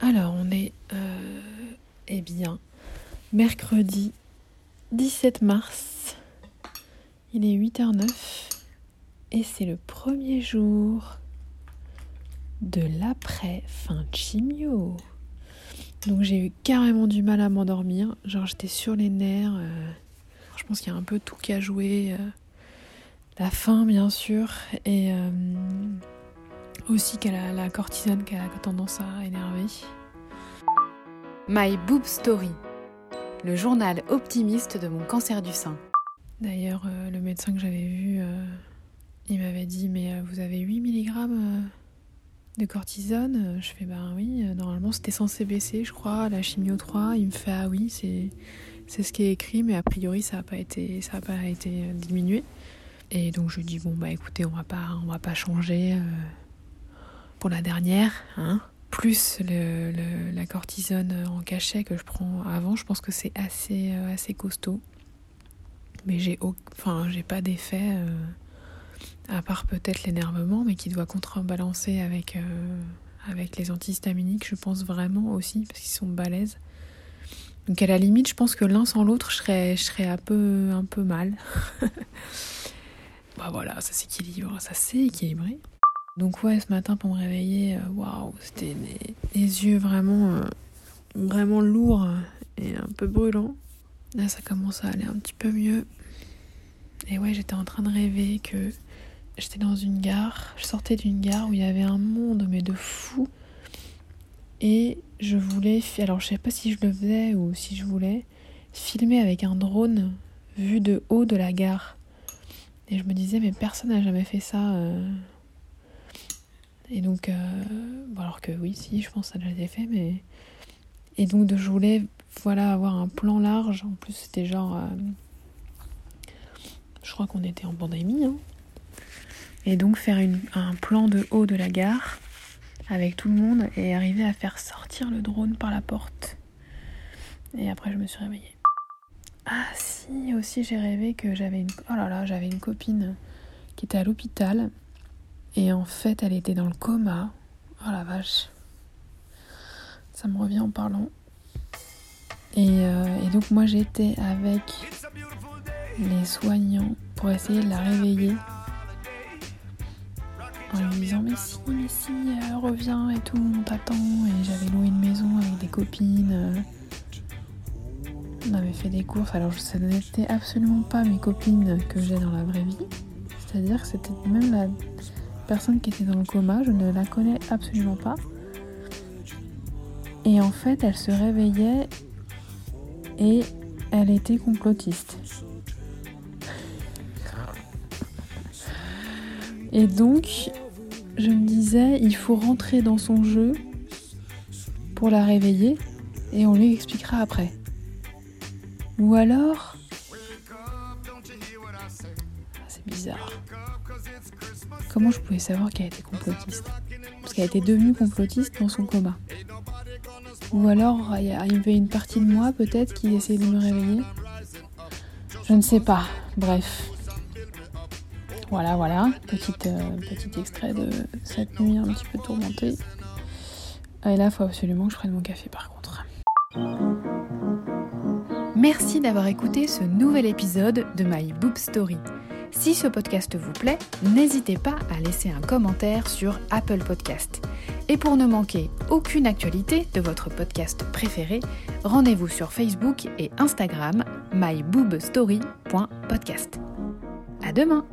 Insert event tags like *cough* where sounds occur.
Alors, on est, euh, eh bien, mercredi 17 mars. Il est 8h09 et c'est le premier jour de l'après-fin chimio. Donc j'ai eu carrément du mal à m'endormir. Genre j'étais sur les nerfs. euh, je pense qu'il y a un peu tout qui a joué. euh, la faim bien sûr. Et euh, aussi qu'elle a la cortisone qui a tendance à énerver. My Boob Story, le journal optimiste de mon cancer du sein. D'ailleurs, euh, le médecin que j'avais vu, euh, il m'avait dit Mais euh, vous avez 8 mg de cortisone? Je fais Ben oui, normalement c'était censé baisser, je crois, la chimio 3. Il me fait Ah oui, c'est, c'est ce qui est écrit, mais a priori ça n'a pas été, ça a pas été diminué. Et donc je dis Bon, bah écoutez, on va pas, on va pas changer pour la dernière, hein. Plus la cortisone en cachet que je prends avant, je pense que c'est assez, euh, assez costaud. Mais j'ai enfin pas d'effet euh, à part peut-être l'énervement mais qui doit contrebalancer avec euh, avec les antihistaminiques je pense vraiment aussi parce qu'ils sont balèzes. Donc à la limite je pense que l'un sans l'autre je serais je serais un peu un peu mal. *laughs* Bah voilà ça s'équilibre ça s'est équilibré donc ouais ce matin pour me réveiller euh, waouh c'était des, des yeux vraiment euh, vraiment lourds et un peu brûlants Là, ça commence à aller un petit peu mieux. Et ouais, j'étais en train de rêver que j'étais dans une gare. Je sortais d'une gare où il y avait un monde, mais de fou. Et je voulais. Alors, je sais pas si je le faisais ou si je voulais filmer avec un drone vu de haut de la gare. Et je me disais, mais personne n'a jamais fait ça. euh. Et donc. euh, alors que oui, si, je pense que ça a déjà été fait, mais. Et donc, je voulais voilà, avoir un plan large. En plus, c'était genre. euh, je crois qu'on était en pandémie. hein. Et donc, faire un plan de haut de la gare avec tout le monde et arriver à faire sortir le drone par la porte. Et après, je me suis réveillée. Ah, si, aussi, j'ai rêvé que j'avais une. Oh là là, j'avais une copine qui était à l'hôpital. Et en fait, elle était dans le coma. Oh la vache. Ça me revient en parlant. Et, euh, et donc moi j'étais avec les soignants pour essayer de la réveiller en lui disant mais si, mais si, euh, reviens et tout, on t'attend. Et j'avais loué une maison avec des copines. On avait fait des courses. Alors ça n'était absolument pas mes copines que j'ai dans la vraie vie. C'est-à-dire que c'était même la personne qui était dans le coma, je ne la connais absolument pas. Et en fait, elle se réveillait et elle était complotiste. Et donc, je me disais, il faut rentrer dans son jeu pour la réveiller et on lui expliquera après. Ou alors... Comment je pouvais savoir qu'elle était complotiste? Parce qu'elle était devenue complotiste dans son coma. Ou alors, il y avait une partie de moi peut-être qui essayait de me réveiller. Je ne sais pas. Bref. Voilà, voilà. Euh, petit extrait de cette nuit un petit peu tourmentée. Et là, il faut absolument que je prenne mon café par contre. Merci d'avoir écouté ce nouvel épisode de My Boob Story. Si ce podcast vous plaît, n'hésitez pas à laisser un commentaire sur Apple Podcast. Et pour ne manquer aucune actualité de votre podcast préféré, rendez-vous sur Facebook et Instagram myboobstory.podcast. À demain!